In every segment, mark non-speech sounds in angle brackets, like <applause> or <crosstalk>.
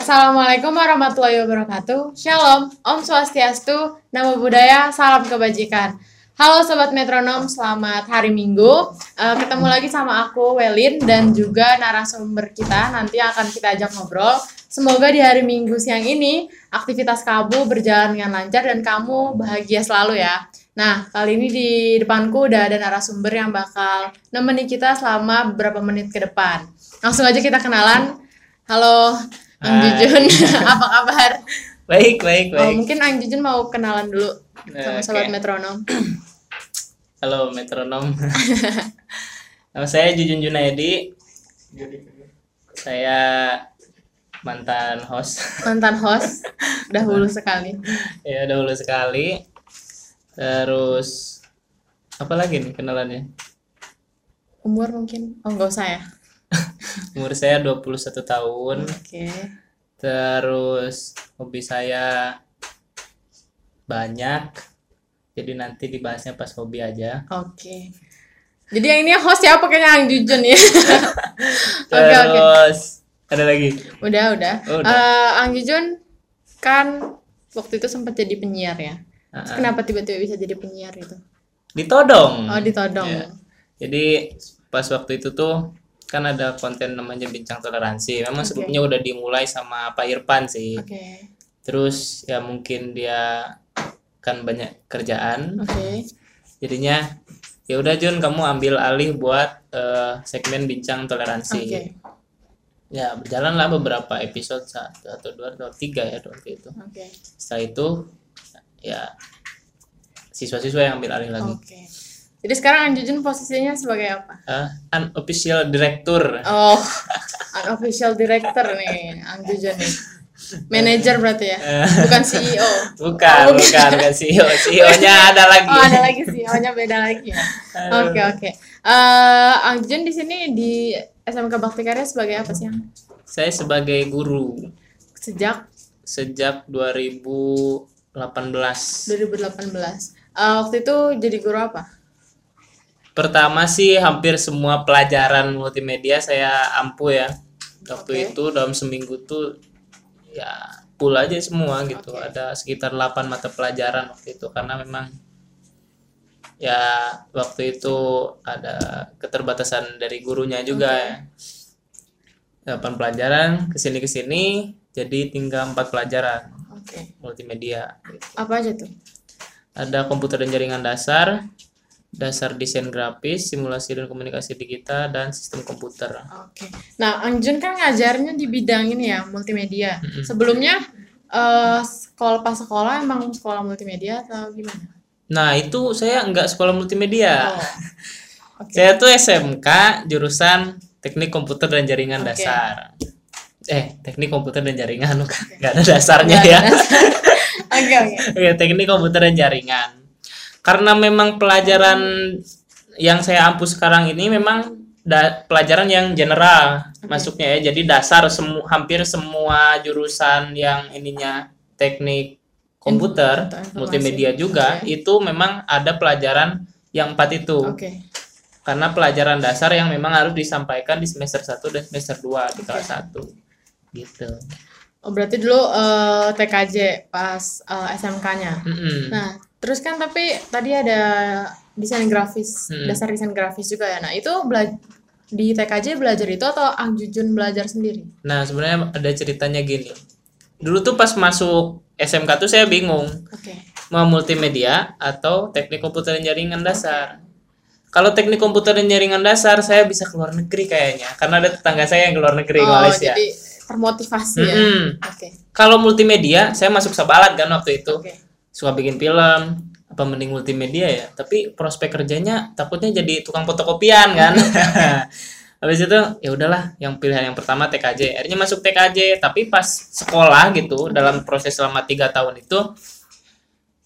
Assalamualaikum warahmatullahi wabarakatuh. Shalom, Om Swastiastu, Namo Buddhaya, Salam Kebajikan. Halo Sobat Metronom, selamat hari Minggu. Eh, ketemu lagi sama aku, Welin, dan juga narasumber kita nanti akan kita ajak ngobrol. Semoga di hari Minggu siang ini aktivitas kamu berjalan dengan lancar dan kamu bahagia selalu ya. Nah, kali ini di depanku udah ada narasumber yang bakal nemenin kita selama beberapa menit ke depan. Langsung aja kita kenalan. Halo, Ang Hai. Jujun. <laughs> Apa kabar? Baik, baik, Oh, baik. mungkin Ang Jujun mau kenalan dulu sama Oke. sobat metronom. <clears throat> Halo metronom. <laughs> Nama saya Jujun Junaidi. Saya mantan host. <laughs> Mantan host dahulu sekali. ya dahulu sekali. Terus apa lagi nih kenalannya? Umur mungkin? Oh, enggak usah ya. <laughs> Umur saya 21 tahun. Oke. Terus hobi saya banyak. Jadi nanti dibahasnya pas hobi aja. Oke. Jadi yang ini host siapa kayaknya Ang Jujun ya. <laughs> Oke, oke. Terus ada lagi. Udah, udah. Oh, udah. Eh, Ang Jujun kan waktu itu sempat jadi penyiar ya. Ah. kenapa tiba-tiba bisa jadi penyiar itu? Ditodong. Oh, ditodong. Iya. Jadi pas waktu itu tuh kan ada konten namanya bincang toleransi. Memang Oke. sebelumnya udah dimulai sama Pak Irfan sih. Oke. Terus ya mungkin dia kan banyak kerjaan. Oke. Jadinya ya udah Jun kamu ambil alih buat eh, segmen bincang toleransi. Oke. Ya berjalanlah beberapa episode satu atau dua atau tiga ya waktu itu. Oke. Setelah itu ya siswa-siswa yang ambil alih lagi. Oke. Jadi sekarang Ang Jujun posisinya sebagai apa? Eh, unofficial director. Oh, <laughs> unofficial director nih, Ang Jujun nih. Manager berarti ya? Bukan CEO. Bukan, Oh, bukan, bukan CEO. CEO-nya ada lagi. Oh, ada lagi CEO-nya beda lagi ya. Oke, oke. Eh, di sini di SMK Bakti Karya sebagai apa sih? Saya sebagai guru Sejak sejak 2018. 2018. Eh, waktu itu jadi guru apa? Pertama sih hampir semua pelajaran multimedia saya ampuh ya. Waktu Oke. itu dalam seminggu tuh ya full aja semua gitu. Ada sekitar 8 mata pelajaran waktu itu karena memang ya waktu itu ada keterbatasan dari gurunya juga ya. 8 pelajaran ke sini ke sini jadi tinggal empat pelajaran Oke. multimedia gitu. Apa aja tuh? ada komputer dan jaringan dasar dasar desain grafis simulasi dan komunikasi digital dan sistem komputer Oke. Nah, Ang Jun kan ngajarnya di bidang ini ya, multimedia. Sebelumnya eh sekolah pas sekolah emang sekolah multimedia atau gimana? nah itu saya nggak sekolah multimedia Oh. <laughs> Oke. saya tuh SMK jurusan teknik komputer dan jaringan Oke. dasar eh teknik komputer dan jaringan nggak ada dasarnya ya <laughs> Oke, oke. Oke, teknik komputer dan jaringan. Karena memang pelajaran yang saya ampuh sekarang ini memang da- pelajaran yang general masuknya ya. Jadi dasar semu hampir semua jurusan yang ininya teknik komputer, informasi. multimedia juga Oke. itu memang ada pelajaran yang empat itu. Oke. Karena pelajaran dasar yang memang harus disampaikan di semester 1 dan semester 2 di kelas 1. Gitu. Oh, berarti dulu eh, TKJ pas eh, SMK-nya. Mm-mm. Nah, terus kan tapi tadi ada desain grafis, Hmm. dasar desain grafis juga ya. Nah, itu di TKJ belajar itu atau Ang Jujun belajar sendiri? Nah, sebenarnya ada ceritanya gini. Dulu tuh pas masuk SMK tuh saya bingung Oke. mau multimedia atau teknik komputer dan jaringan dasar. Kalau teknik komputer dan jaringan dasar saya bisa keluar negeri kayaknya karena ada tetangga saya yang keluar negeri ke Oh, Malaysia. jadi termotivasi ya. Mm-mm. Oke. Kalau multimedia saya masuk Sabalat kan waktu itu. Oke. Suka bikin film, apa mending multimedia ya. Tapi prospek kerjanya takutnya jadi tukang fotokopian kan? <laughs> Habis itu ya udahlah yang pilihan yang pertama TKJ akhirnya masuk TKJ tapi pas sekolah gitu dalam proses selama tiga tahun itu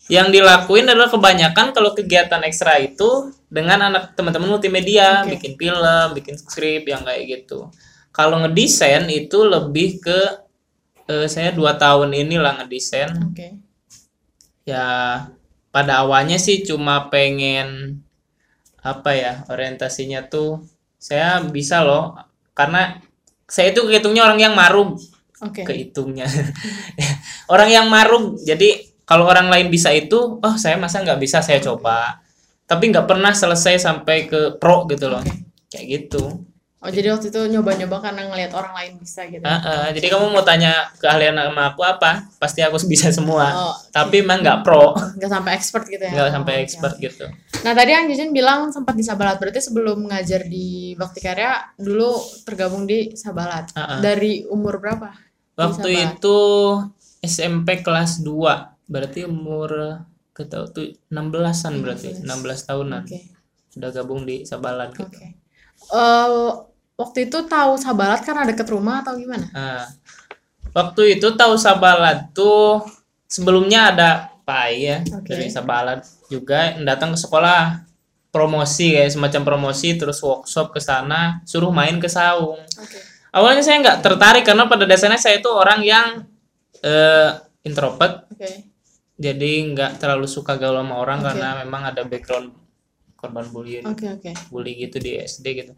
yang dilakuin adalah kebanyakan kalau kegiatan ekstra itu dengan anak teman-teman multimedia Oke. bikin film bikin skrip yang kayak gitu. Kalau ngedesain itu lebih ke eh, saya dua tahun inilah ngedesain. Oke. Ya pada awalnya sih cuma pengen apa ya orientasinya tuh saya bisa loh. Karena saya itu kehitungnya orang yang marung. Oke. kehitungnya. <laughs> Orang yang marung. Jadi kalau orang lain bisa itu oh saya masa nggak bisa saya coba. Tapi nggak pernah selesai sampai ke pro gitu loh. Oke. kayak gitu Oh jadi waktu itu nyoba-nyoba karena ngelihat orang lain bisa gitu. Ah, ah, jadi kamu mau tanya keahlian sama aku apa pasti aku <laughs> bisa semua Oh, tapi emang nggak pro Nggak sampai expert gitu ya? nggak Oh, sampai oke, expert oke. gitu Nah tadi yang Jujun bilang sempat di Sabalat berarti sebelum ngajar di Bakti Karya dulu tergabung di Sabalat. Ah, ah. Dari umur berapa? Waktu Sabalat? itu SMP kelas 2, berarti umur ketau tuh 16-an berarti, 16 tahunan. Oke. Sudah gabung di Sabalan gitu. Oke. Eh, waktu itu tahu Sabalat karena deket rumah atau gimana? Nah, waktu itu tahu Sabalat tuh sebelumnya ada Pai ya Oke. dari Sabalat juga datang ke sekolah promosi kayak semacam promosi terus workshop ke sana suruh main ke saung. Oke. Awalnya saya nggak tertarik karena pada dasarnya saya itu orang yang eh, introvert Oke. jadi nggak terlalu suka gaul sama orang Oke. karena memang ada background korban bully Oke oke. bully gitu di SD gitu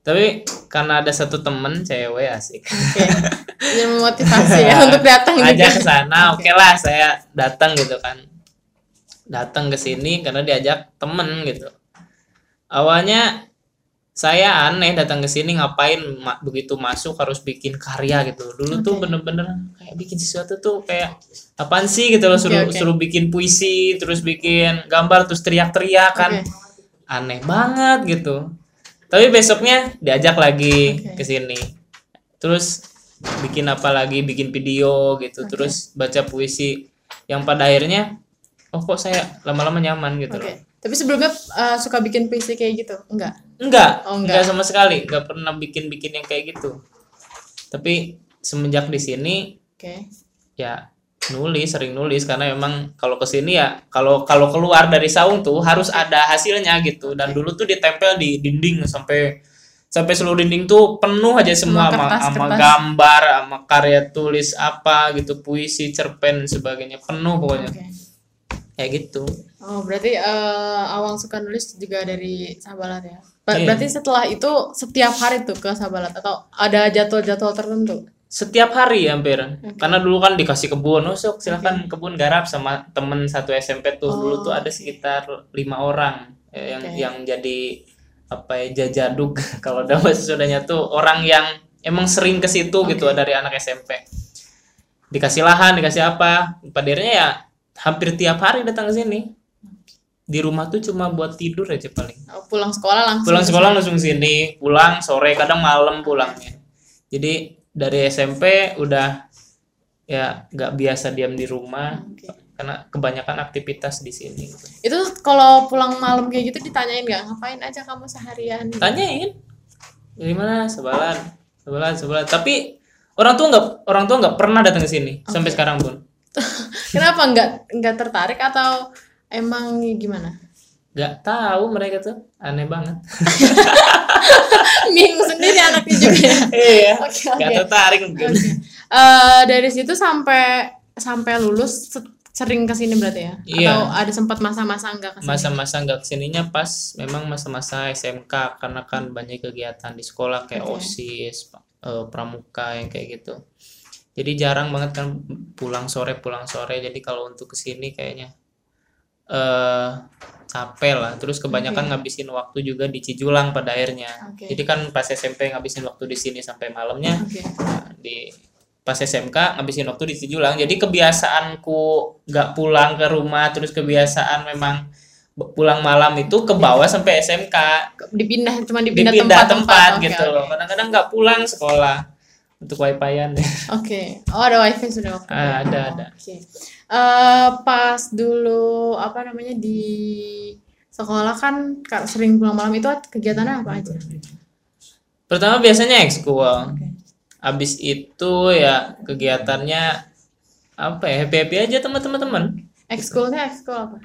tapi karena ada satu temen cewek asik Oke. <laughs> Jadi memotivasi ya untuk datang aja juga. ke sana oke lah saya datang gitu kan datang ke sini karena diajak temen gitu awalnya saya aneh datang ke sini ngapain ma- begitu masuk harus bikin karya gitu dulu tuh Oke. bener-bener kayak bikin sesuatu tuh kayak apaan sih gitu loh suruh oke. suruh bikin puisi terus bikin gambar terus teriak-teriak kan Oke. aneh banget gitu tapi besoknya diajak lagi Oke. ke sini terus bikin apa lagi bikin video gitu Oke. terus baca puisi yang pada akhirnya oh kok saya lama-lama nyaman gitu Oke. loh Tapi sebelumnya eh, suka bikin puisi kayak gitu? Enggak. enggak Oh, enggak enggak. sama sekali enggak pernah bikin bikin yang kayak gitu tapi semenjak di sini Oke. ya nulis sering nulis karena memang kalau ke sini ya kalau kalau keluar dari saung tuh harus ada hasilnya gitu dan dulu tuh ditempel di dinding sampai sampai seluruh dinding tuh penuh aja semua sama, sama gambar sama karya tulis apa gitu puisi cerpen sebagainya penuh pokoknya Oke. kayak gitu Oh, berarti eh, awal suka nulis juga dari Sabalat ya? Ba- Iya. Berarti setelah itu setiap hari tuh ke Sabalat atau ada jadwal-jadwal tertentu? Setiap hari hampir. Karena dulu kan dikasih kebun. Oh sok silahkan kebun garap sama temen satu SMP tuh. Dulu tuh ada sekitar lima orang ya, yang yang jadi apa ya jajaduk. <laughs> Kalau dalam bahasa Sundanya tuh orang yang emang sering ke situ gitu dari anak SMP dikasih lahan dikasih apa. Pada akhirnya ya hampir tiap hari datang ke sini. Di rumah tuh cuma buat tidur aja paling. Oh, pulang sekolah langsung. pulang sekolah langsung sini. Pulang sore kadang malam pulangnya. Jadi dari SMP udah ya nggak biasa diam di rumah Oke. karena kebanyakan aktivitas di sini. Itu kalau pulang malam kayak gitu ditanyain nggak ngapain aja kamu seharian? tanyain dari mana sebalan sebalan sebalan tapi orang tua nggak orang tua nggak pernah datang ke sini sampai sekarang pun <laughs> Kenapa nggak nggak tertarik atau emang gimana? Nggak tahu mereka tuh aneh banget <laughs> Bingung sendiri anaknya juga ya. iya Oke, nggak oke. tertarik mungkin Eh, dari situ sampai sampai lulus se- sering ke sini berarti ya? Iya. Atau ada sempat masa-masa enggak ke sini? masa-masa nggak ke sininya pas memang masa-masa SMK karena kan banyak kegiatan di sekolah kayak osis eh, pramuka yang kayak gitu jadi jarang banget kan pulang sore pulang sore jadi kalau untuk ke sini kayaknya eh capek lah. Terus kebanyakan ngabisin waktu juga di Cijulang pada akhirnya. Oke. jadi kan pas SMP ngabisin waktu di sini sampai malamnya. Oke. Nah, di pas SMK ngabisin waktu di Cijulang. Jadi kebiasaanku nggak pulang ke rumah terus kebiasaan memang pulang malam itu ke bawah sampai SMK Dipindah cuma dipindah, dipindah tempat, tempat, Oke, gitu oke. loh kadang-kadang nggak pulang sekolah untuk wifi-an <laughs> Oke. Oh, ada wifi sudah waktu itu. Ah, ada, ada. Oke. Eh, pas dulu apa namanya di sekolah kan ka- sering pulang malam itu kegiatannya apa aja? Pertama biasanya ekskul. Oke. Habis itu ya kegiatannya apa ya happy happy aja teman-teman. Ekskulnya ekskul apa?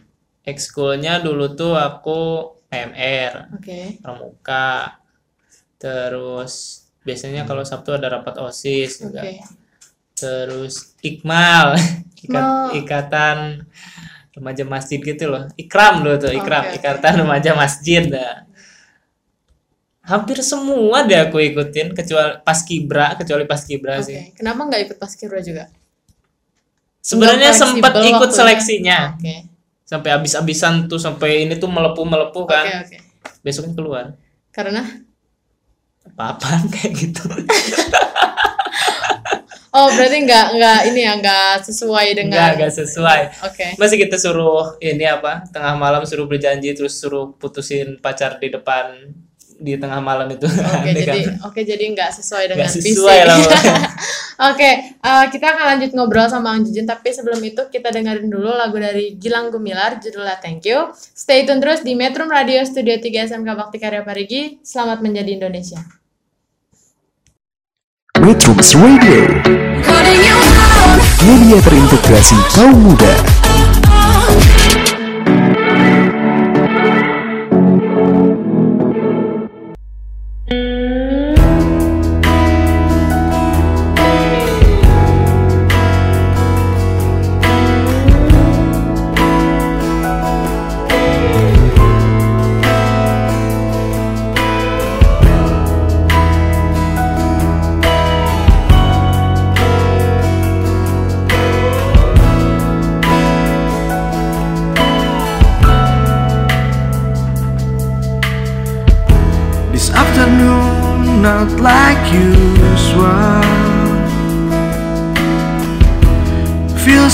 Ekskulnya dulu tuh aku PMR, Oke. pramuka. Terus biasanya kalau Sabtu ada rapat OSIS Oke. juga. Terus Ikmal. <laughs> Ikat- ikatan remaja masjid gitu loh. Ikram dulu tuh, Ikram, oke. ikatan remaja masjid. Nah. Hampir semua deh aku ikutin kecuali pas kibra, kecuali pas kibra Oke. sih. Kenapa nggak ikut paskibra juga? Sebenarnya sempat ikut waktunya. seleksinya. Oke. Sampai habis-habisan tuh sampai ini tuh melepuh-melepuh Oke, kan. oke. Besoknya keluar. Karena Apa-apaan <laughs> kayak gitu. Oh, berarti nggak nggak ini ya nggak sesuai dengan enggak sesuai. Oke. Masih kita suruh ini apa? Tengah malam suruh berjanji terus suruh putusin pacar di depan di tengah malam itu. Oke, <laughs> Aneh jadi kan? oke jadi nggak sesuai dengan visi. sesuai lah, pokoknya. <laughs> Oke, eh, kita akan lanjut ngobrol sama Ang Jujun tapi sebelum itu kita dengerin dulu lagu dari Gilang Gumilar judulnya Thank You. Stay tune terus di Metro Radio Studio 3 SMK Bakti Karya Parigi. Selamat menjadi Indonesia. Metrums Radio, media terintegrasi kaum muda.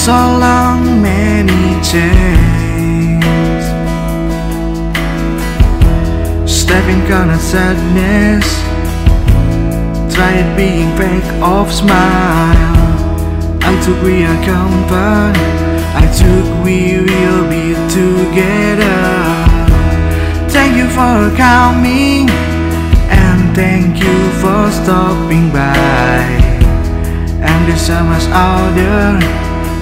So long, many chains. Stepping on a sadness. Tried being fake of smile. I took we are comfort. I took we will be together. Thank you for coming and thank you for stopping by. And so much out there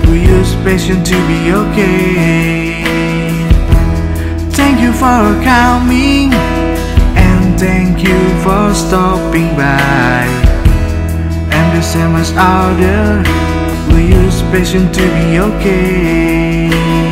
who use patience to be okay. Thank you for coming and thank you for stopping by. And so much out there who use patience to be okay.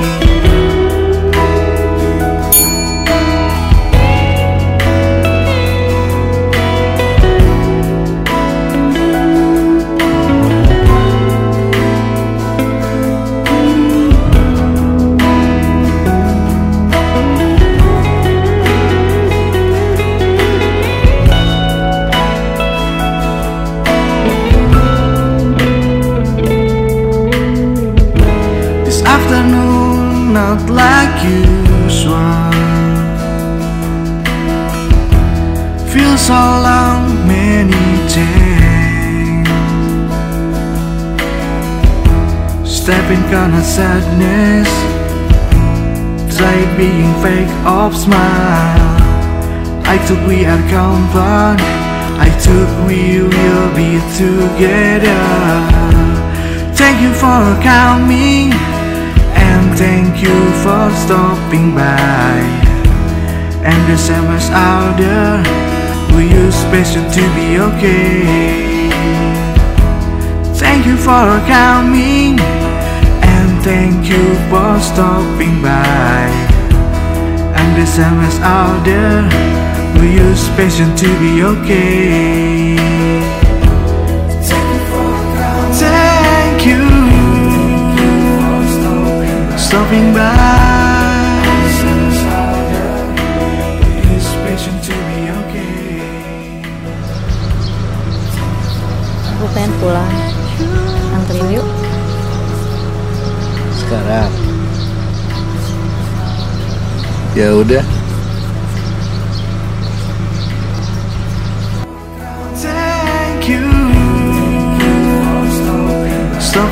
We. I took we will be together. Thank you for coming and thank you for stopping by. And the much out there who use patience to be okay. Thank you for coming and thank you for stopping by. And the much out there use patience to be okay. Thank you for stopping by. Use patience to be okay. Aku pengen pulang. Anterin yuk. sekarang ya udah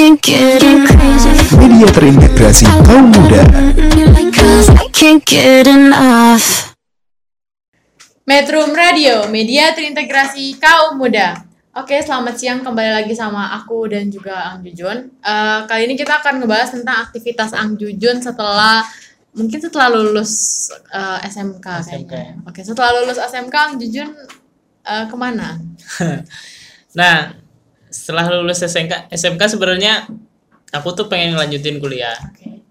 Media terintegrasi kaum muda Cause I can't get enough. Metrum Radio, media terintegrasi kaum muda. Oke, selamat siang kembali lagi sama aku dan juga Ang Jujun. Eh, kali ini kita akan ngebahas tentang aktivitas Ang Jujun setelah mungkin setelah lulus eh, SMK, SMK, kayaknya. Oke, setelah lulus SMK Ang Jujun eh, ke mana? <laughs> Nah, setelah lulus SMK, SMK sebenarnya aku tuh pengen ngelanjutin kuliah. Oke,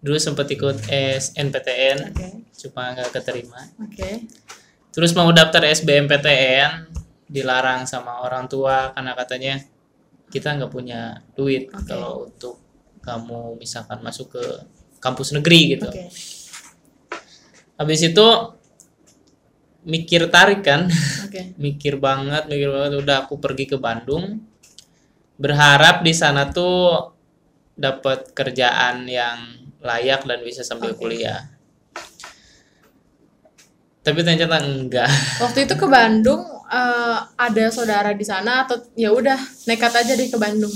Dulu sempet ikut SNPTN, oke, cuma nggak keterima. oke, Terus mau daftar SBMPTN, dilarang sama orang tua karena katanya kita nggak punya duit Oke. kalau untuk kamu misalkan masuk ke kampus negeri gitu. oke. Habis itu mikir tarik kan, Oke, <laughs> mikir banget, mikir banget. Udah aku pergi ke Bandung, berharap di sana tuh dapat kerjaan yang layak dan bisa sambil Oke. kuliah. Tapi ternyata enggak. <laughs> Waktu itu ke Bandung eh, ada saudara di sana atau ya udah nekat aja deh ke Bandung.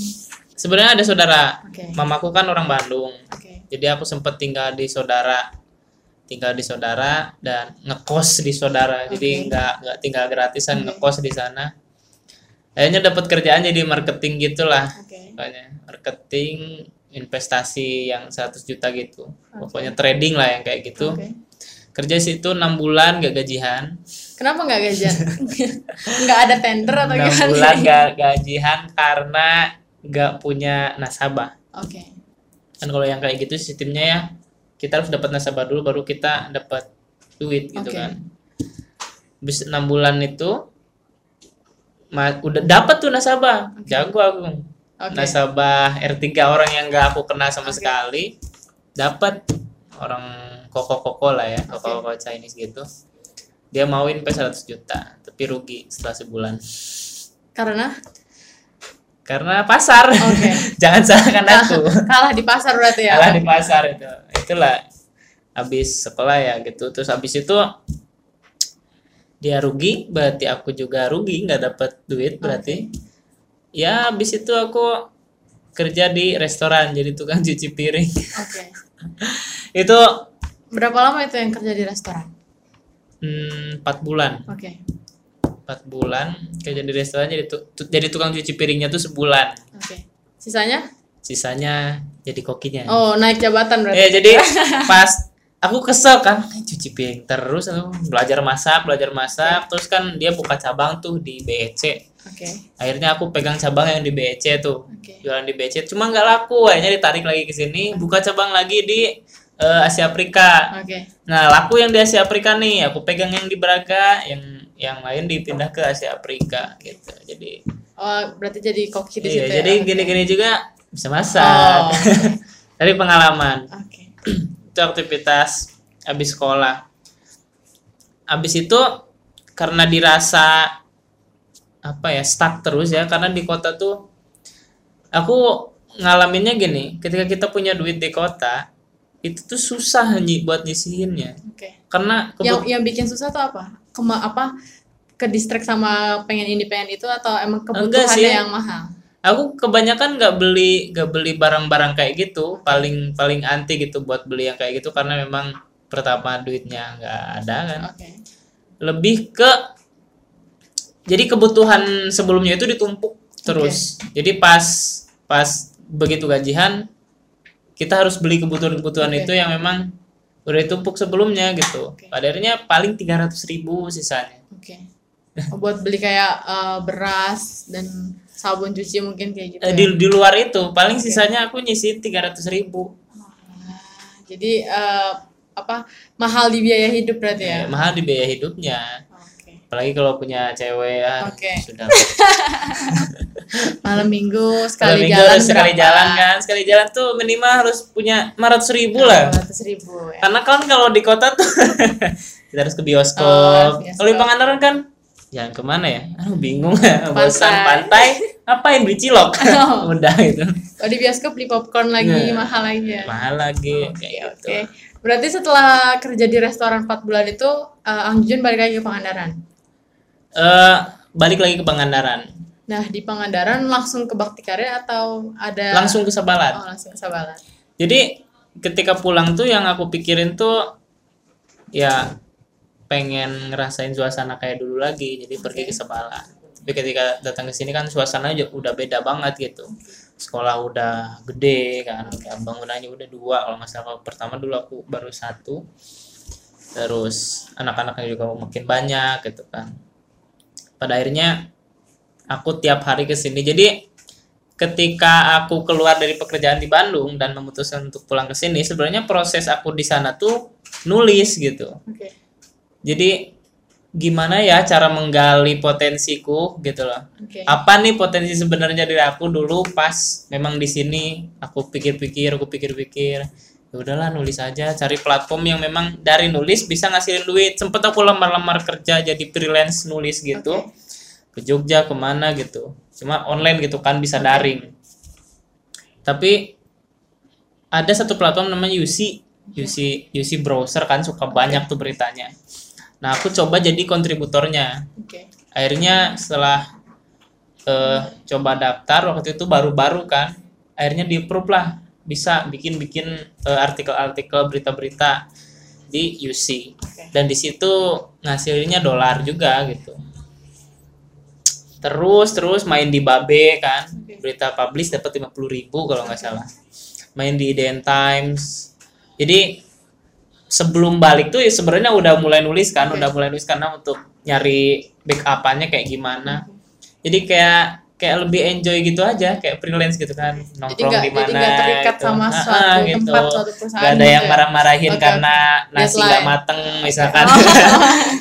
Sebenarnya ada saudara. Oke. Mamaku kan orang Bandung. Oke. Jadi aku sempet tinggal di saudara, tinggal di saudara dan ngekos di saudara. Jadi Oke. nggak nggak tinggal gratisan Oke. ngekos di sana. Akhirnya dapat kerjaan jadi marketing gitulah. Oke. Pokoknya marketing investasi yang 100 juta gitu. Pokoknya trading lah yang kayak gitu. Oke. Kerja situ enam bulan gak gajian. Kenapa nggak gajian? <laughs> Nggak ada tender atau enam gimana? bulan gak gajian karena gak punya nasabah. Oke. kan kalau yang kayak gitu sistemnya ya kita harus dapat nasabah dulu baru kita dapat duit gitu Oke. kan bis enam bulan itu ma- udah dapat tuh nasabah jago aku Oke. nasabah R3 orang yang gak aku kenal sama Oke. sekali dapat orang koko koko lah ya Oke. koko koko Chinese gitu dia mau invest 100 juta tapi rugi setelah sebulan Karena karena pasar Oke. <laughs> jangan salahkan aku kalah di pasar berarti ya. kalah di pasar itu itulah habis sekolah ya gitu terus habis itu dia rugi berarti aku juga rugi nggak dapat duit berarti ya habis itu aku kerja di restoran jadi tukang cuci piring Oke. <laughs> itu Berapa lama itu yang kerja di restoran? hmm, empat bulan Oke. Empat bulan kerja di restoran jadi tu- tu- jadi tukang cuci piringnya tuh sebulan Oke. Sisanya? sisanya jadi kokinya Oh, naik jabatan berarti. Ya jadi <laughs> pas aku kesel kan "Eh, cuci piring terus aku belajar masak belajar masak terus kan dia buka cabang tuh di BEC Oke. akhirnya aku pegang cabang yang di BEC tuh Oke. jualan di BEC cuma nggak laku akhirnya ditarik lagi ke sini buka cabang lagi di eh, Asia Afrika Oke. nah laku yang di Asia Afrika nih aku pegang yang di Braga yang yang lain dipindah ke Asia Afrika gitu jadi Oh, berarti jadi koki di iya, situ. ya? jadi Oke. gini-gini juga bisa masak Oh, <laughs> dari pengalaman Oke. itu aktivitas habis sekolah habis itu karena dirasa apa ya stuck terus ya karena di kota tuh aku ngalaminnya gini ketika kita punya duit di kota itu tuh susah nyi buat nyisihinnya Oke. karena Yang yang bikin susah tuh apa? Kema apa? Ke distrik sama pengen independen itu atau emang kebutuhannya yang mahal? aku kebanyakan nggak beli nggak beli barang-barang kayak gitu paling paling anti gitu buat beli yang kayak gitu karena memang pertama duitnya nggak ada kan Oke. lebih ke jadi kebutuhan sebelumnya itu ditumpuk terus jadi pas pas begitu gajian kita harus beli kebutuhan-kebutuhan Oke. itu yang memang udah ditumpuk sebelumnya gitu Oke. pada akhirnya paling 300.000 ribu sisanya Oke. Oh, buat beli kayak eh, beras dan sabun cuci mungkin kayak gitu. Eh, ya? di, di luar itu paling sisanya aku nyisihin 300.000 ribu Jadi eh, apa mahal di biaya hidup berarti ya? Ya, mahal di biaya hidupnya. Apalagi kalau punya cewek ya Oke. sudah <laughs> Malam minggu sekali minggu jalan harus sekali berapa? jalan kan sekali jalan tuh minimal harus punya 500 ribu lah Ratus ribu ya. karena kan kalau di kota tuh <laughs> kita harus ke bioskop, Oh, bioskop. kalau di Pangandaran kan jalan ke mana ya aduh bingung <laughs> ya bosan Pantai. ngapain beli cilok Oh. udah gitu Kalau di bioskop beli popcorn lagi Nah. mahal lagi ya. mahal lagi Oke, kayak gitu oke. Berarti setelah kerja di restoran 4 bulan itu eh, Ang Jun balik lagi ke Pangandaran. Eh, balik lagi ke Pangandaran. Nah di Pangandaran langsung ke Bakti Karya atau ada langsung ke Sabalan Oh langsung ke Sabalan. jadi ketika pulang tuh yang aku pikirin tuh ya pengen ngerasain suasana kayak dulu lagi jadi pergi ke Sebalan tapi ketika datang ke sini kan suasananya ju- udah beda banget gitu. Sekolah udah gede kan kayak bangunannya udah dua kalau nggak salah. Pertama dulu aku baru satu terus anak-anaknya juga makin banyak gitu kan pada akhirnya aku tiap hari ke sini. Jadi ketika aku keluar dari pekerjaan di Bandung dan memutuskan untuk pulang ke sini sebenarnya proses aku di sana tuh nulis gitu. Oke. jadi gimana ya cara menggali potensiku gitu loh. Oke. apa nih potensi sebenarnya dari aku dulu pas memang di sini? Aku pikir-pikir aku pikir-pikir ya udahlah nulis aja cari platform yang memang dari nulis bisa ngasilin duit. Sempet aku lamar-lamar kerja jadi freelance nulis gitu. Ke Jogja ke mana gitu. Cuma online gitu kan bisa daring. Tapi ada satu platform namanya UC UC UC browser kan suka banyak tuh beritanya. Nah aku coba jadi kontributornya. Oke. akhirnya setelah eh, coba daftar waktu itu baru-baru kan akhirnya di approve lah bisa bikin-bikin eh, artikel-artikel berita-berita di UC dan di situ ngasilinnya dolar juga gitu. Terus terus main di Babe kan. Berita publish dapat 50.000 ribu kalau nggak salah. Main di IDN Times. Jadi sebelum balik tuh ya sebenarnya udah mulai nulis kan udah mulai nulis karena untuk nyari backupannya kayak gimana. Jadi kayak kayak lebih enjoy gitu aja kayak freelance gitu kan nongkrong di jadi mana terikat gitu. sama suatu ah, tempat, suatu perusahaan Nggak ada gitu yang ya. marah-marahin Oke, karena nasi Deadline. mateng misalkan Oh.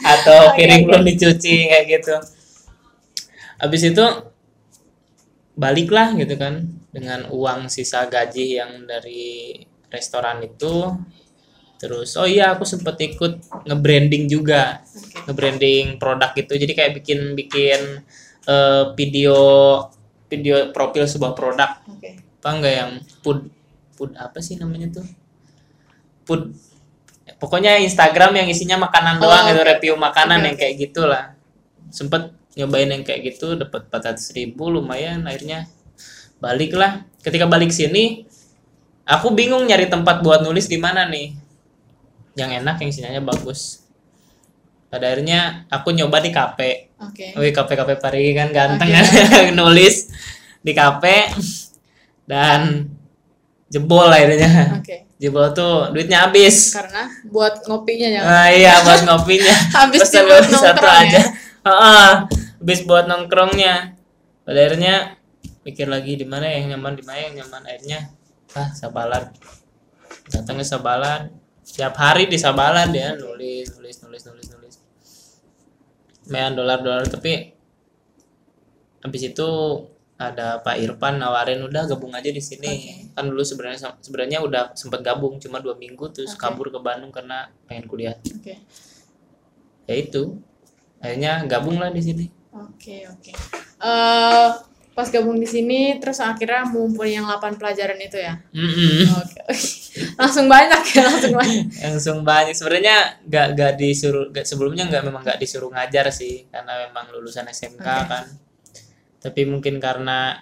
<laughs> atau piring oke. belum dicuci kayak gitu habis itu baliklah gitu kan dengan uang sisa gaji yang dari restoran itu terus oh iya aku sempet ikut nge-branding juga nge-branding produk itu jadi kayak bikin bikin eh, video video profil sebuah produk. Oke. apa enggak yang food food apa sih namanya tuh? Food pokoknya Instagram yang isinya makanan Oh, doang gitu oke. review makanan Oke, yang kayak gitulah. Sempet nyobain yang kayak gitu dapat 400 ribu lumayan akhirnya balik lah ketika balik sini aku bingung nyari tempat buat nulis di mana nih. Yang enak yang sinyalnya bagus pada akhirnya aku nyoba di kafe Oke. Wih kafe-kafe Parigi kan ganteng Oke. kan <laughs> nulis di kafe dan jebol akhirnya. Oke. Jebol tuh duitnya habis. Karena buat ngopinya ya. Nah, iya buat ngopinya. <laughs> Habis buat satu nongkrong aja. ya? Heeh. habis buat nongkrongnya. Pada akhirnya mikir lagi di mana yang nyaman, di mana yang nyaman. Akhirnya ah Sabalan. Datang ke Sabalan. Tiap hari di Sabalan dia nulis, nulis, nulis, nulis, Lumayan dolar-dolar tapi habis itu ada Pak Irfan nawarin udah gabung aja di sini kan dulu sebenarnya sebenarnya udah sempet gabung cuma dua minggu terus Oke. kabur ke Bandung karena pengen kuliah Oke. ya itu akhirnya gabung lah di sini Oke, oke. Eh pas gabung di sini terus akhirnya mumpuni yang 8 pelajaran itu ya. Mm-mm. Oke. <laughs> langsung banyak ya, langsung banyak. <laughs> langsung banyak sebenarnya nggak nggak disuruh nggak sebelumnya nggak memang nggak disuruh ngajar sih karena memang lulusan SMK Oke. kan tapi mungkin karena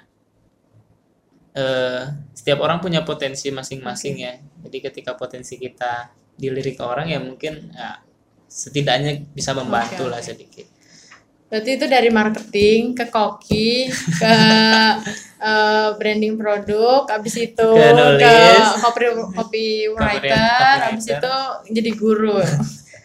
eh setiap orang punya potensi masing-masing ya jadi ketika potensi kita dilirik orang ya mungkin ya, setidaknya bisa membantu Oke, lah sedikit Berarti itu dari marketing ke koki ke <laughs> eh, branding produk, habis itu Ke nulis. ke copy copywriter, habis itu jadi guru.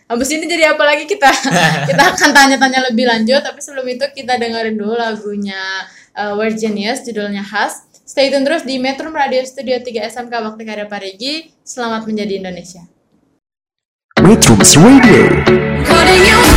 Habis ini jadi apa lagi kita <laughs> kita akan tanya-tanya lebih lanjut, tapi sebelum itu kita dengerin dulu lagunya eh, We're Genius judulnya Khas. Stay tune terus di Metro Radio Studio 3 SMK Bakti Karya Parigi. Selamat menjadi Indonesia. Metrums Radio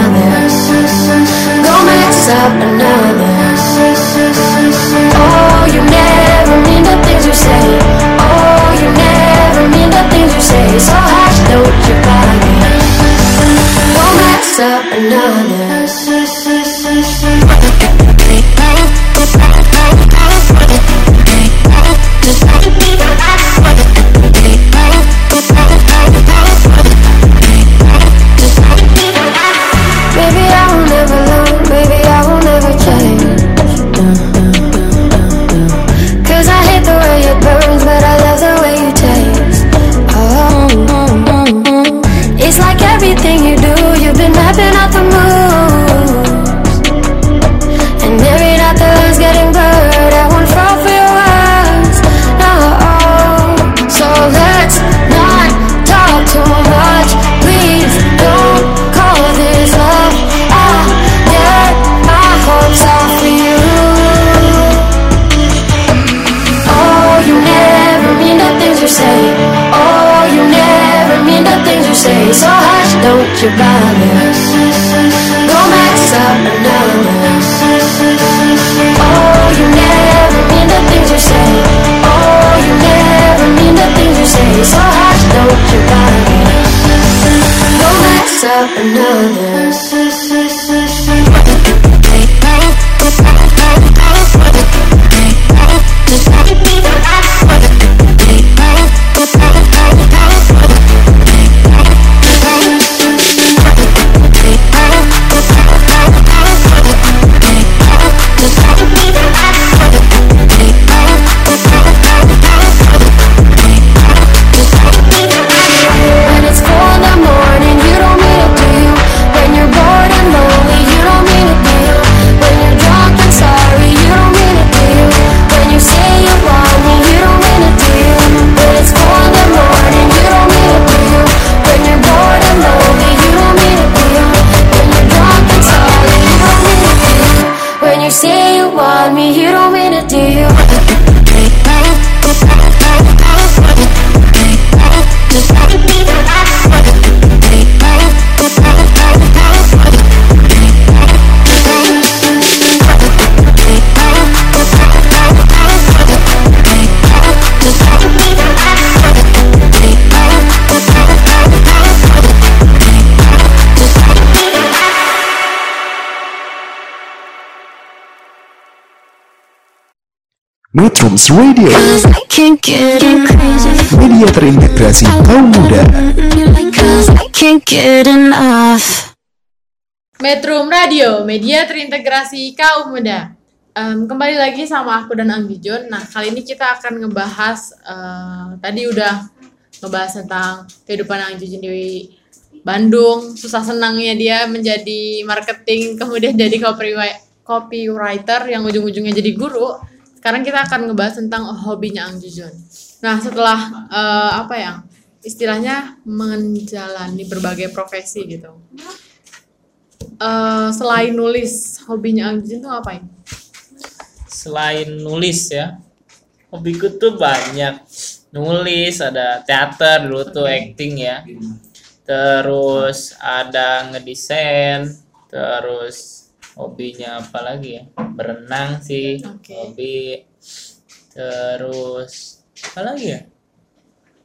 you bother. Go mix up another. Oh, you never mean the things you say. Oh, you never mean the things you say. So hush, don't you bother. Go mix up Maybe Metrums Radio. Media terintegrasi kaum muda. Metrum Radio, media terintegrasi kaum muda. Em, kembali lagi sama aku dan Anggi Jun. Nah, kali ini kita akan ngebahas eh, tadi udah ngebahas tentang kehidupan Anggi Jun di Bandung, susah senangnya dia menjadi marketing, kemudian jadi copywriter yang ujung-ujungnya jadi guru. Sekarang kita akan ngebahas tentang hobinya Ang Jujun. Nah, setelah eh, apa ya? Istilahnya menjalani berbagai profesi gitu. Eh, selain nulis, hobinya Ang Jujun tuh ngapain? selain nulis ya hobiku tuh banyak nulis ada teater dulu tuh acting ya terus ada ngedesain terus hobinya apa lagi ya berenang sih Oke. hobi terus apa lagi ya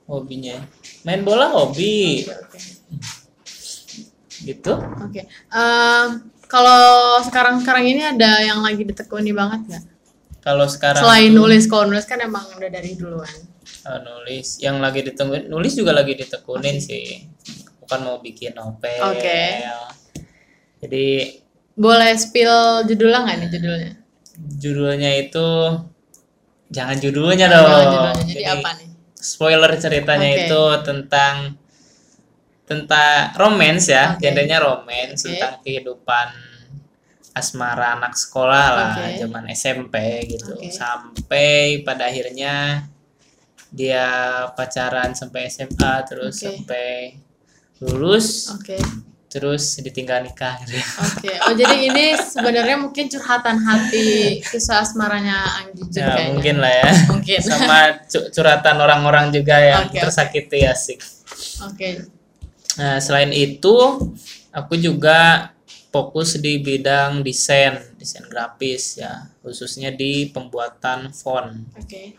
hobinya main bola hobi Oke. gitu Oke. Em, kalau sekarang-sekarang ini ada yang lagi ditekuni banget nggak? kalau sekarang Selain tuh, nulis, kalau nulis kan emang udah dari duluan. eh, nulis yang lagi ditekunin nulis juga lagi ditekunin sih bukan mau bikin novel Oke. jadi Boleh spill judulnya nggak nih judulnya? judulnya itu jangan judulnya Jangan dong judulnya, jadi apa nih? spoiler ceritanya Oke. itu tentang tentang romance ya, Oke. genrenya romance Oke. tentang kehidupan asmara anak sekolah lah, Oke. zaman SMP gitu. Oke. Sampai pada akhirnya dia pacaran sampai SMA terus Oke. sampai lulus Oke. Terus ditinggal nikah gitu. Oke. Oh jadi ini sebenarnya mungkin curhatan hati kisah asmaranya Ang Jujun Ya, kayaknya. mungkin lah ya. Mungkin. Sama cu- curhatan orang-orang juga yang oke. tersakiti asik. Oke. Nah, selain itu, aku juga fokus di bidang desain, desain grafis ya, khususnya di pembuatan font. Oke.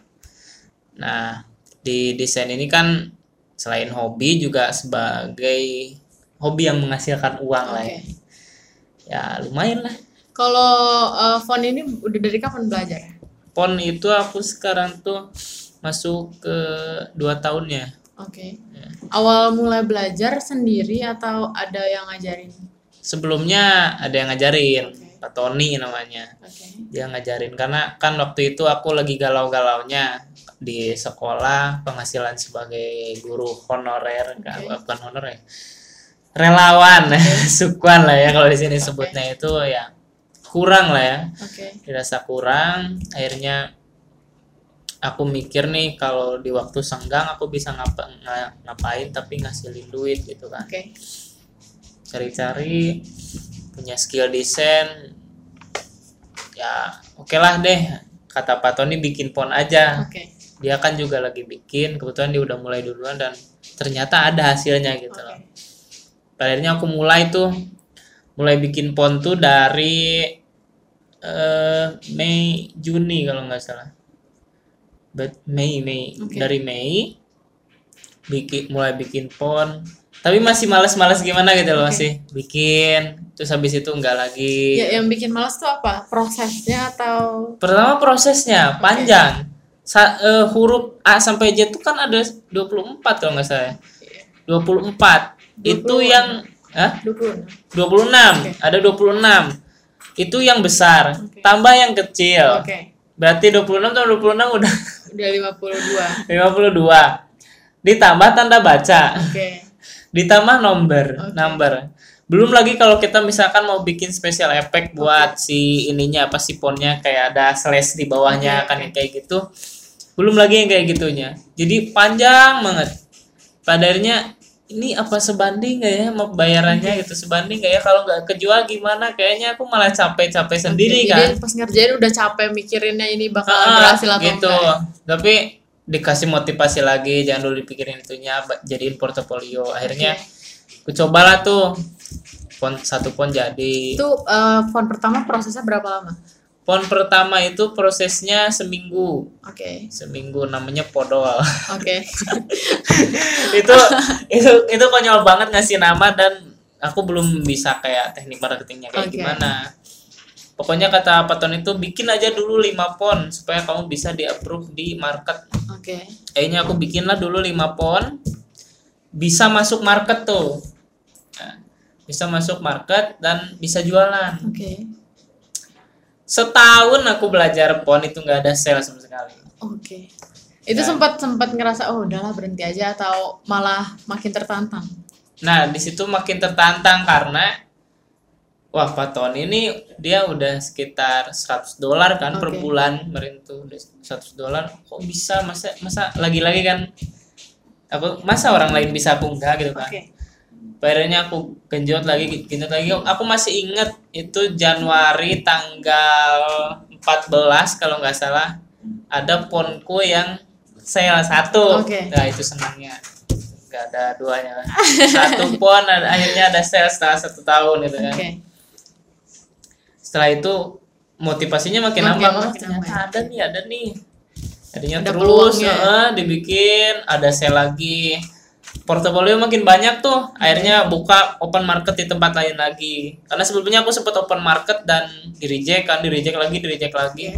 Nah, di desain ini kan selain hobi juga sebagai hobi yang menghasilkan uang lah ya. Ya, lumayan lah. Kalau eh, font ini udah dari kapan belajar? ya? Font itu aku sekarang tuh masuk ke dua tahunnya. Oke. Ya. Awal mulai belajar sendiri atau ada yang ngajarin? Sebelumnya ada yang ngajarin, Oke. Pak Tony namanya. Oke. dia ngajarin karena kan waktu itu aku lagi galau-galaunya di sekolah penghasilan sebagai guru honorer Oke. bukan honorer relawan <laughs> sukuan lah ya kalau di sini sebutnya itu ya kurang lah ya Oke. dirasa kurang akhirnya aku mikir nih kalau di waktu senggang aku bisa ngapa nga- ngapain tapi ngasilin duit gitu kan Oke. cari-cari punya skill desain ya oke lah deh kata Pak Tony bikin pon aja Oke. dia kan juga lagi bikin kebetulan dia udah mulai duluan dan ternyata ada hasilnya gitu loh Oke. Pada akhirnya aku mulai tuh mulai bikin pon tuh dari eh Mei Juni kalau nggak salah. Bet Mei Mei. Oke. dari Mei bikin mulai bikin pon. Tapi masih males-males gimana gitu loh Oke. masih bikin. Terus habis itu enggak lagi. Ya, yang bikin malas tuh apa? Prosesnya atau? Pertama prosesnya panjang. Sa- eh, huruf A sampai Z itu kan ada 24 kalau nggak salah ya. 24 itu 20. yang Hah? 20? 26 Oke. ada 26 itu yang besar Oke. tambah yang kecil Oke. berarti 26 tambah 26 udah Udah 52. 52 <laughs> ditambah tanda baca Oke. <laughs> ditambah nomor Oke. number belum lagi kalau kita misalkan mau bikin special effect buat si ininya apa si fonnya kayak ada slash di bawahnya Oke, kan yang kayak gitu belum lagi yang kayak gitunya jadi panjang banget pada akhirnya ini apa sebanding gak ya mau bayarannya gitu? Sebanding gak ya? Kalau nggak kejual gimana? Kayaknya aku malah capek-capek sendiri Oke, kan. Jadi pas ngerjain udah capek mikirinnya ini bakal Ah, berhasil atau gitu. enggak. tapi dikasih motivasi lagi jangan dulu dipikirin itunya jadiin portofolio. Akhirnya aku cobalah tuh pon satu pon jadi. Itu eh, font pertama prosesnya berapa lama? Pon pertama itu prosesnya seminggu Oke. seminggu namanya podol Oke. <laughs> itu itu itu konyol banget ngasih nama dan aku belum bisa kayak teknik marketingnya kayak Oke. gimana pokoknya kata Pak Ton itu bikin aja dulu 5 pon supaya kamu bisa di approve di market Oke. akhirnya aku bikinlah dulu 5 pon bisa masuk market tuh Nah, bisa masuk market dan bisa jualan Oke. Setahun aku belajar pon itu nggak ada sales sama sekali Oke. Itu Ya. sempat sempat ngerasa oh udahlah berhenti aja atau malah makin tertantang. nah di situ makin tertantang karena wah Pak Ton ini dia udah sekitar 100 dolar kan per Oke. bulan udah 100 dolar kok bisa masa masa lagi-lagi kan aku masa orang lain bisa aku enggak gitu kan Oke. Akhirnya aku genjot lagi genjot lagi. Aku masih inget itu Januari tanggal 14 kalau nggak salah ada ponku yang sale satu. Oke. nah itu senangnya. Nggak ada duanya. Satu pon ada, akhirnya ada sale setelah satu tahun gitu kan. Oke. setelah itu motivasinya makin, Makin- nambah oh, makin ternyata nambah ya. ada nih ada nih. Jadinya Ada terus eh, dibikin ada sale lagi portofolio makin banyak tuh akhirnya buka open market di tempat lain lagi. Karena sebelumnya aku sempat open market dan di reject kan di reject lagi di reject lagi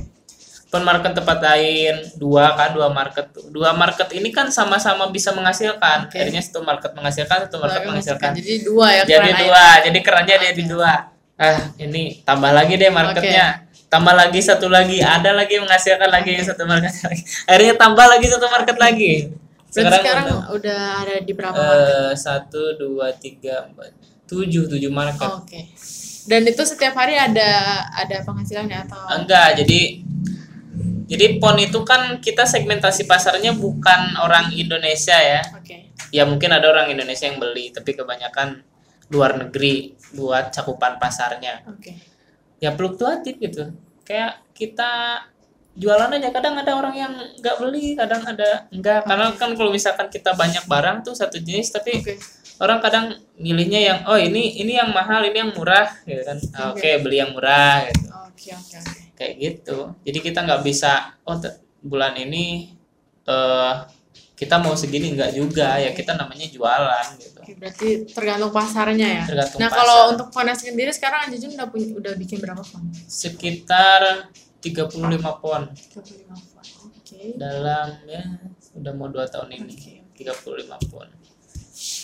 open market tempat lain dua kan dua market dua market ini kan sama-sama bisa menghasilkan. Oke. akhirnya satu market menghasilkan satu market Lagi menghasilkan. Jadi dua ya jadi dua aja. jadi kerannya dia di dua. Ah ini tambah lagi deh marketnya. Tambah lagi satu lagi ada lagi menghasilkan lagi satu market lagi. Akhirnya tambah lagi satu market lagi Sekarang sekarang udah. udah, ada di berapa market? Eh, satu dua tiga empat tujuh tujuh market Oh, Oke. Dan itu setiap hari ada ada penghasilannya atau enggak jadi jadi pon itu kan kita segmentasi pasarnya bukan orang Indonesia ya Oke. ya mungkin ada orang Indonesia yang beli tapi kebanyakan luar negeri buat cakupan pasarnya Oke. ya fluktuatif gitu kayak kita jualan aja kadang ada orang yang nggak beli kadang ada enggak karena kan kalau misalkan kita banyak barang tuh satu jenis tapi Oke. orang kadang milihnya yang oh ini ini yang mahal ini yang murah gitu kan Ah, oke Oke. beli yang murah gitu Oke, oke, oke. kayak gitu jadi kita nggak bisa oh bulan ini eh kita mau segini nggak juga ya kita namanya jualan gitu berarti tergantung pasarnya ya. Tergantung nah, pasar. kalau untuk fonnya sendiri sekarang Anjujun udah punya, udah bikin berapa font? sekitar 35 pon 35 font. Oke. dalam ya udah mau dua tahun ini 35 pon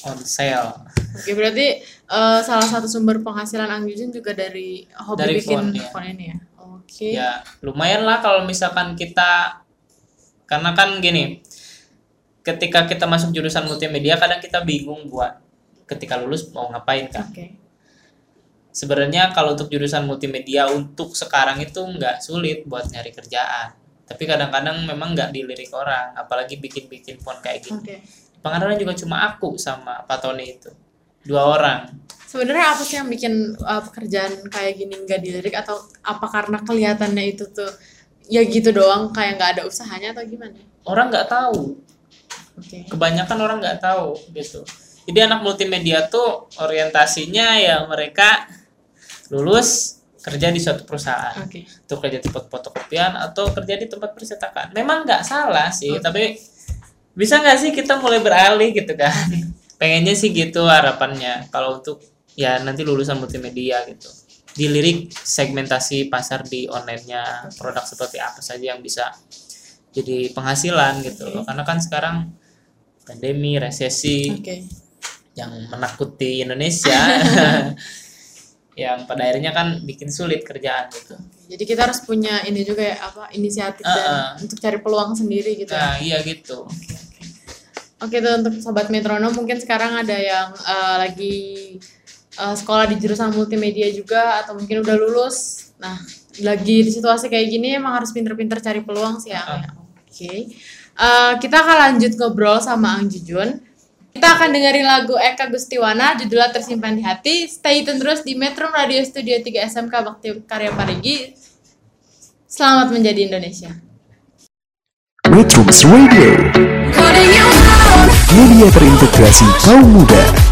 on sale Oke, berarti eh, salah satu sumber penghasilan Angjujun juga dari hobi Dari bikin font, ya. font ini ya. Oke. ya lumayan lah kalau misalkan kita karena kan gini ketika kita masuk jurusan multimedia kadang kita bingung buat ketika lulus mau ngapain kan Oke. Sebenarnya kalau untuk jurusan multimedia untuk sekarang itu nggak sulit buat nyari kerjaan. Tapi kadang-kadang memang nggak dilirik orang apalagi bikin-bikin font kayak gini. Oke. pengaruhnya juga cuma aku sama Pak Tony itu. Dua orang. Sebenarnya apa sih yang bikin eh, pekerjaan kayak gini nggak dilirik? Atau apa karena kelihatannya itu tuh ya gitu doang kayak nggak ada usahanya atau gimana? orang nggak tahu. Oke. kebanyakan orang nggak tahu gitu. Jadi anak multimedia tuh orientasinya ya mereka lulus kerja di suatu perusahaan. Oke. itu kerja di tempat fotokopian atau kerja di tempat percetakan. Memang nggak salah sih tapi bisa nggak sih kita mulai beralih gitu kan? <laughs> Pengennya sih gitu harapannya. Kalau untuk ya nanti lulusan multimedia gitu. Dilirik segmentasi pasar di onlinenya produk seperti apa saja yang bisa jadi penghasilan gitu loh. Karena kan sekarang pandemi resesi Oke. yang menakuti Indonesia <laughs> yang pada akhirnya kan bikin sulit kerjaan gitu Jadi kita harus punya ini juga ya apa inisiatif dan Uh-uh. untuk cari peluang sendiri gitu. ya. nah iya gitu Oke tuh untuk sobat metronom mungkin sekarang ada yang eh, lagi eh, sekolah di jurusan multimedia juga atau mungkin udah lulus. Nah lagi di situasi kayak gini emang harus pinter-pinter cari peluang sih ya. ya. Oke. Eh, kita akan lanjut ngobrol sama Ang Jujun. Kita akan dengerin lagu Eka Gustiwana judulnya Tersimpan di Hati. Stay tune terus di Metro Radio Studio 3 SMK Bakti Karya Parigi. Selamat menjadi Indonesia. Metrums Radio Media terintegrasi kaum muda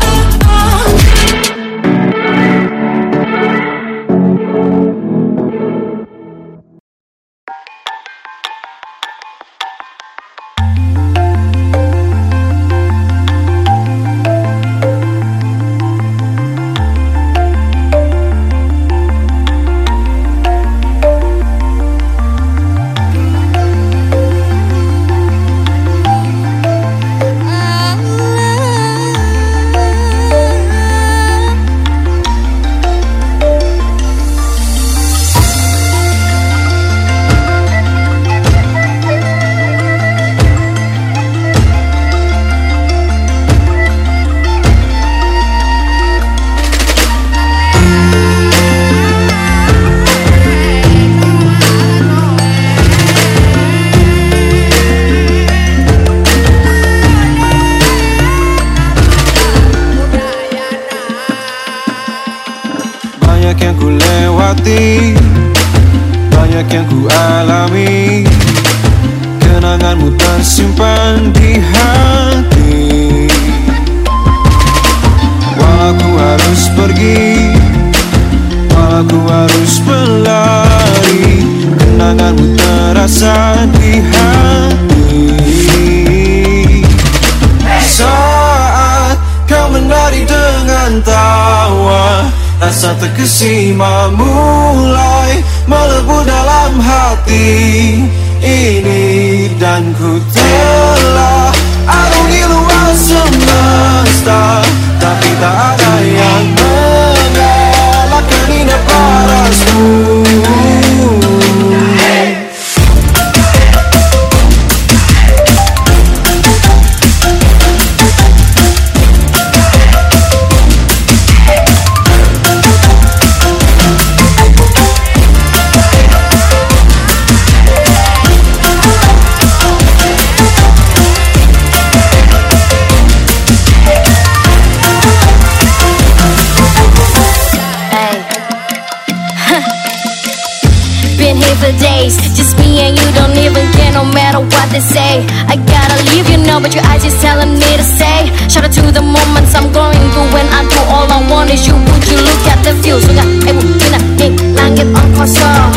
they say. I gotta leave you know, but your eyes is telling me to stay. Shout out to the moments I'm going through when I do all I want is you. Would you look at the view? Sudah, eh, bukina, ning, langit ang kosong.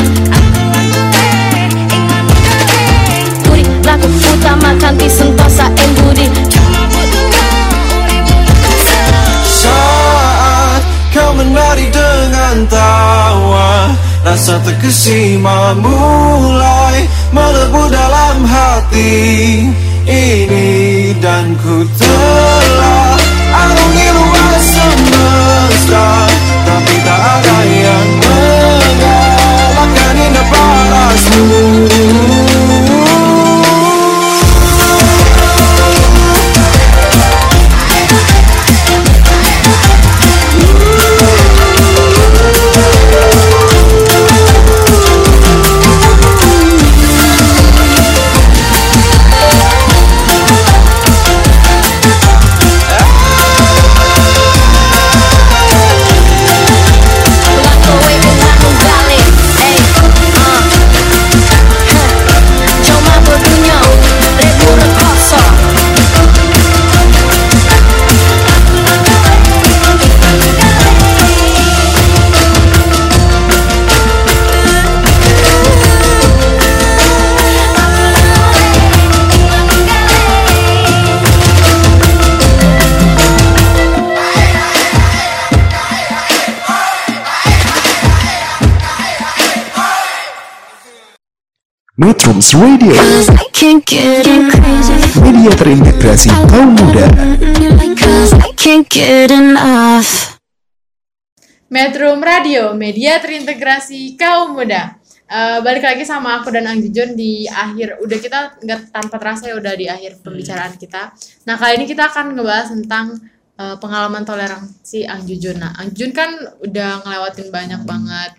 Budi, laku utamakan di sentosa and budi. Saat kau menari dengan tawa Rasa terkesima mulai melebu dalam hati ini Dan ku Metrums Radio I can't get crazy. Media terintegrasi kaum muda Cause I can't get enough. Metro Radio, media terintegrasi kaum muda. Eh, balik lagi sama aku dan Ang Jujun di akhir udah kita nggak tanpa terasa ya udah di akhir pembicaraan kita. Nah kali ini kita akan ngebahas tentang eh, pengalaman toleransi Ang Jujun. Nah Ang Jujun kan udah ngelewatin banyak banget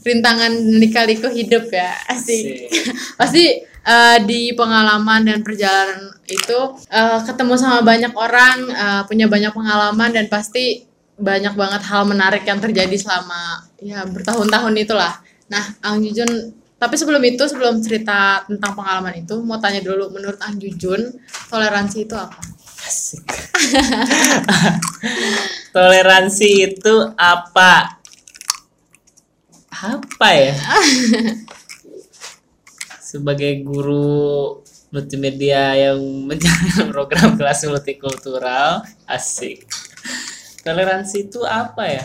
rintangan lika-liku hidup ya. Asik. Pasti eh, di pengalaman dan perjalanan itu eh, ketemu sama banyak orang eh, punya banyak pengalaman dan pasti banyak banget hal menarik yang terjadi selama ya bertahun-tahun itulah. Nah Ang Jujun tapi sebelum itu sebelum cerita tentang pengalaman itu mau tanya dulu menurut Ang Jujun toleransi itu apa? <laughs> Toleransi itu apa? Apa ya? Sebagai guru multimedia yang menjalankan program kelas multikultural, asik. Toleransi itu apa ya?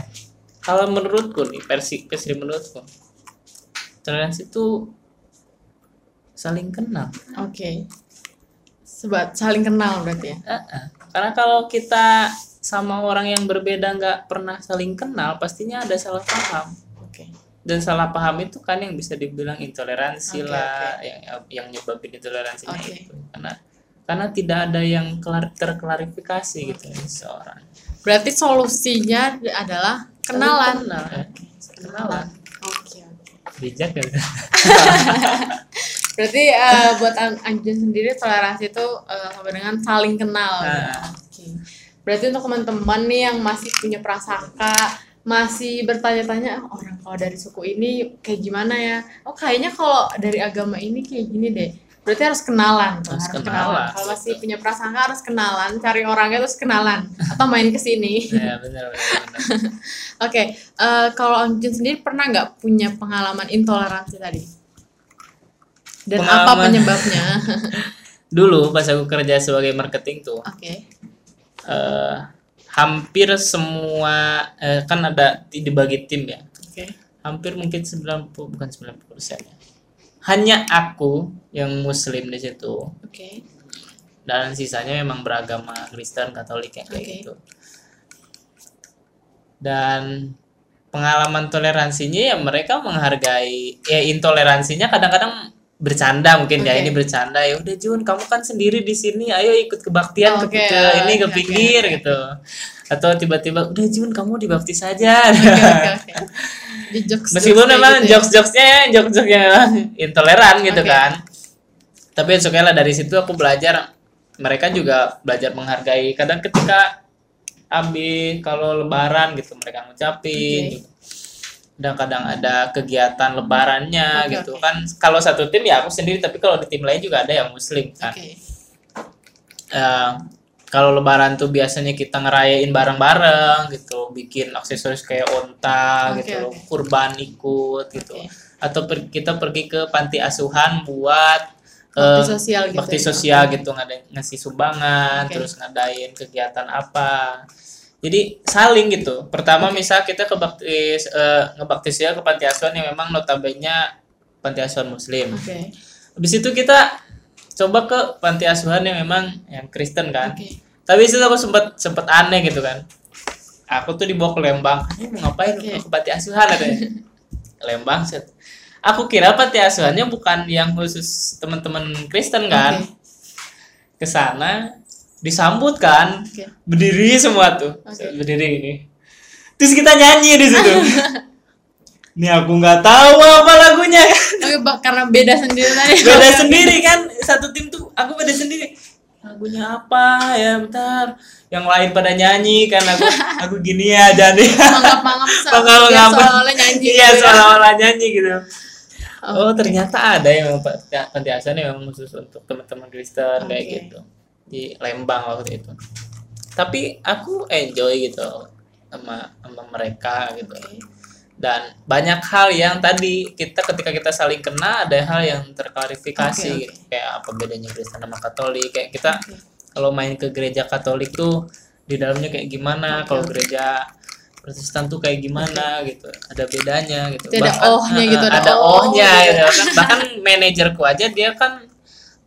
Kalau menurutku nih, versi versi menurutku, toleransi itu saling kenal. oke Sebat saling kenal berarti ya Uh-uh. Karena kalau kita sama orang yang berbeda nggak pernah saling kenal, pastinya ada salah paham. Dan salah paham itu kan yang bisa dibilang intoleransi Oke, lah, yang yang nyebabin intoleransinya Oke. itu. Karena karena tidak ada yang kelar, terklarifikasi gitu dari seorang. berarti solusinya adalah kenalan Kenal, ya. Kenalan. oke oke Bijak ya. <laughs> Berarti eh, buat Anjun sendiri toleransi itu eh, sama dengan saling kenal. gitu. Nah. Oke. Berarti untuk teman-teman nih yang masih punya prasangka, masih bertanya-tanya "Ah, orang kalau dari suku ini kayak gimana ya? Oh kayaknya kalau dari agama ini kayak gini deh. Berarti harus kenalan, tuh, Harus harus, kenalan. kenalan. Kalau masih punya prasangka harus kenalan, cari orangnya terus kenalan atau main ke sini. ya benar benar. benar. <laughs> Oke, eh, kalau Anjun sendiri pernah nggak punya pengalaman intoleransi tadi? Dan apa Pengalaman. penyebabnya? <laughs> Dulu pas aku kerja sebagai marketing tuh, Oke. eh, hampir semua eh, kan ada di- dibagi tim ya. Oke. hampir mungkin 90 bukan 90 persen ya. Hanya aku yang muslim di situ Oke. dan sisanya memang beragama Kristen Katolik ya kayak Oke. gitu. Dan pengalaman toleransinya ya mereka menghargai ya intoleransinya kadang-kadang bercanda mungkin ya Oke. ini bercanda ya udah Jun kamu kan sendiri di sini ayo ikut kebaktian ke, Oke, ke ini ke oke, pinggir oke, gitu atau tiba-tiba udah Jun kamu dibaptis saja Oke, oke, oke. Di <laughs> jokes meskipun jokes memang gitu ya. jokes-jokesnya jokes-jokesnya <laughs> intoleran gitu Oke. kan tapi okay lah dari situ aku belajar mereka juga belajar menghargai kadang ketika habis kalau lebaran gitu mereka ngucapin Oke. gitu. Kadang-kadang ada kegiatan lebarannya Oke, gitu oke. kan kalau satu tim ya aku sendiri tapi kalau di tim lain juga ada yang muslim kan Oke. Eh, kalau lebaran tuh biasanya kita ngerayain bareng-bareng gitu bikin aksesoris kayak onta Oke, gitu oke. kurban ikut gitu Oke. atau per- kita pergi ke panti asuhan buat Bakti sosial gitu bakti ya. sosial Oke. gitu ngadain ngasih sumbangan Oke. terus ngadain kegiatan apa jadi saling gitu pertama misal kita ke bakti eh, ngebakti sosial ke panti asuhan yang memang notabene panti asuhan muslim Oke. Habis itu kita coba ke panti asuhan yang memang yang Kristen kan. Oke. Tapi itu aku sempat sempat aneh gitu kan. Aku tuh dibawa ke Lembang. Ini mau ngapain Oke. ke panti asuhan katanya. <laughs> Lembang set. Aku kira panti asuhannya bukan yang khusus teman-teman Kristen kan. Oke. Ke sana disambut kan. Oke. Berdiri semua tuh. Set, Berdiri ini. Terus kita nyanyi di situ. <laughs> Ini aku nggak tahu apa lagunya Bak, karena beda sendiri tadi. beda sendiri kan satu tim tuh aku beda sendiri lagunya apa ya bentar yang lain pada nyanyi kan aku <laughs> aku gini aja nih Mangap-mangap <laughs> seolah-olah nyanyi. iya gitu ya. seolah-olah nyanyi gitu oh Oke. ternyata ada yang panti asuhan yang memang khusus untuk teman-teman Kristen kayak Oke. gitu di Lembang waktu itu tapi aku enjoy gitu sama sama mereka gitu dan banyak hal yang tadi kita ketika kita saling kena ada hal yang terklarifikasi oke. gitu. kayak apa bedanya Kristen sama Katolik kayak kita Oke. kalau main ke gereja Katolik tuh di dalamnya kayak gimana Oke, kalau gereja Protestan tuh kayak gimana gitu ada bedanya gitu Jadi ada ohnya eh, gitu, ada ada oh ohnya gitu. gitu. kan bahkan manajerku aja dia kan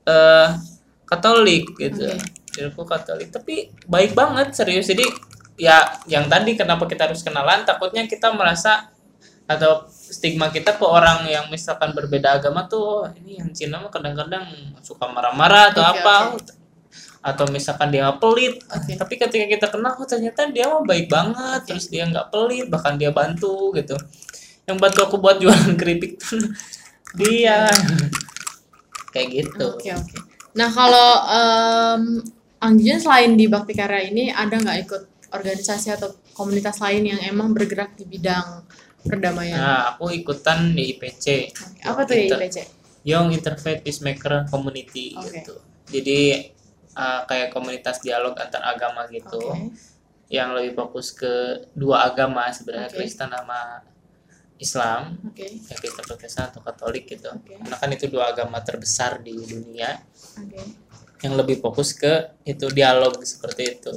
eh Katolik gitu. Oke. Manajerku Katolik. Tapi baik banget serius. Jadi ya yang tadi kenapa kita harus kenalan? Takutnya kita merasa atau stigma kita ke orang yang misalkan berbeda agama tuh "Oh, ini yang Cina mah kadang-kadang suka marah-marah atau Oke, apa. oke. atau misalkan dia pelit. Oke. tapi ketika kita kenal oh ternyata dia mah baik banget. Terus dia nggak pelit bahkan dia bantu gitu. Yang bantu aku buat jualan keripik tuh <laughs> dia. Kayak gitu. Oke oke. Nah kalau um, selain di Bakti Karya ini ada nggak ikut organisasi atau komunitas lain yang emang bergerak di bidang perdamaian? nah aku ikutan di IPC Apa tuh Inter- IPC? Young Interfaith Peacemaker Community Oke. gitu jadi uh, kayak komunitas dialog antar agama gitu Oke. yang lebih fokus ke dua agama sebenarnya Oke. Kristen sama Islam Oke. ya Kristen Protestan atau Katolik gitu Oke. karena kan itu dua agama terbesar di dunia Oke. yang lebih fokus ke itu dialog seperti itu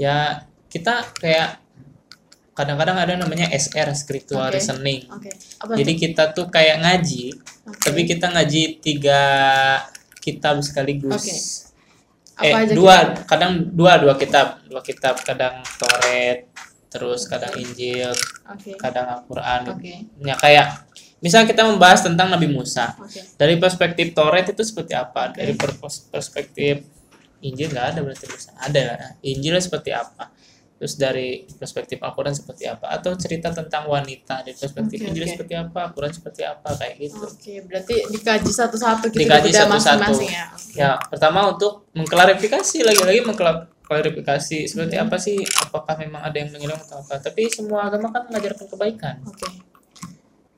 ya kita kayak kadang-kadang ada namanya SR spiritual Oke. reasoning Oke. Apa jadi tuh? kita tuh kayak ngaji Oke. tapi kita ngaji tiga kitab sekaligus eh Apa aja dua kadang dua dua kitab dua kitab kadang Toret terus kadang Injil Oke. kadang Al-Quran Oke. ya kayak misal kita membahas tentang Nabi Musa Oke. dari perspektif Toret itu seperti apa Oke. dari per- perspektif Injil nggak ada berarti Musa ada lah. Injil seperti apa terus dari perspektif Al-Quran seperti apa atau cerita tentang wanita dari perspektif Oke, Injil oke. seperti apa Al-Quran seperti apa kayak gitu Oke, berarti dikaji satu-satu gitu dikaji satu-satu ya. Oke. ya pertama untuk mengklarifikasi lagi-lagi mengklarifikasi seperti Hmm. apa sih apakah memang ada yang menghilang atau apa tapi semua agama kan mengajarkan kebaikan Oke.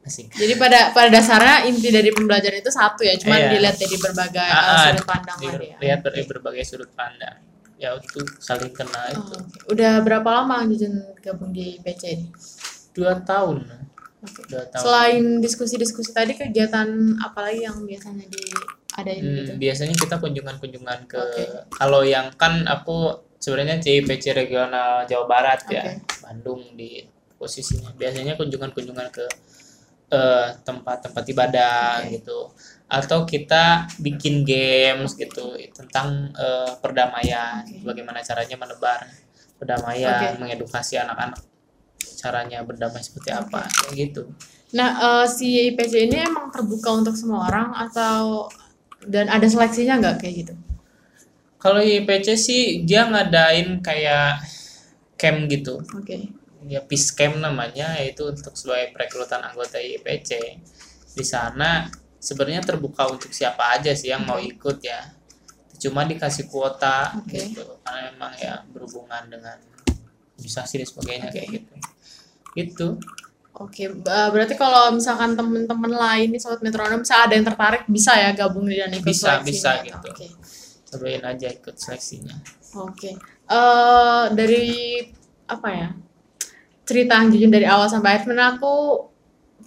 Asik Jadi pada pada dasarnya inti dari pembelajaran itu satu ya, cuman Iya. dilihat dari berbagai uh, sudut pandang di- ya. lihat dari berbagai sudut pandang ya itu saling kena Oh, itu oke. Udah berapa lama Jujun gabung di PC ini? dua tahun Oke. dua tahun Selain diskusi-diskusi tadi, kegiatan apa lagi yang biasanya diadain Hmm, gitu? biasanya kita kunjungan-kunjungan ke Oke. kalau yang kan aku sebenarnya CIPC regional Jawa Barat ya Oke. Bandung di posisinya biasanya kunjungan-kunjungan ke eh, tempat-tempat ibadah Oke. gitu atau kita bikin games gitu tentang eh, perdamaian Oke. bagaimana caranya menebar perdamaian Oke. mengedukasi anak-anak caranya berdamai seperti apa kayak gitu Nah, eh, si IPC ini emang terbuka untuk semua orang atau dan ada seleksinya nggak kayak gitu? Kalau IPC sih dia ngadain kayak camp gitu. Oke. Ya camp namanya yaitu untuk sebagai perekrutan anggota IPC. Di sana sebenarnya terbuka untuk siapa aja sih yang mau ikut ya. Cuma dikasih kuota Oke. gitu karena memang ya berhubungan dengan organisasi dan sebagainya Oke. kayak gitu. Gitu. Oke, ba- berarti kalau misalkan temen-temen lain nih sobat metronom, misalnya ada yang tertarik bisa ya gabung dan ikut bisa seleksinya bisa gitu. gitu Oke. cobain aja ikut seleksinya Oke. Eh dari apa ya? Cerita Ang Jujun dari awal sampai akhir sebenarnya aku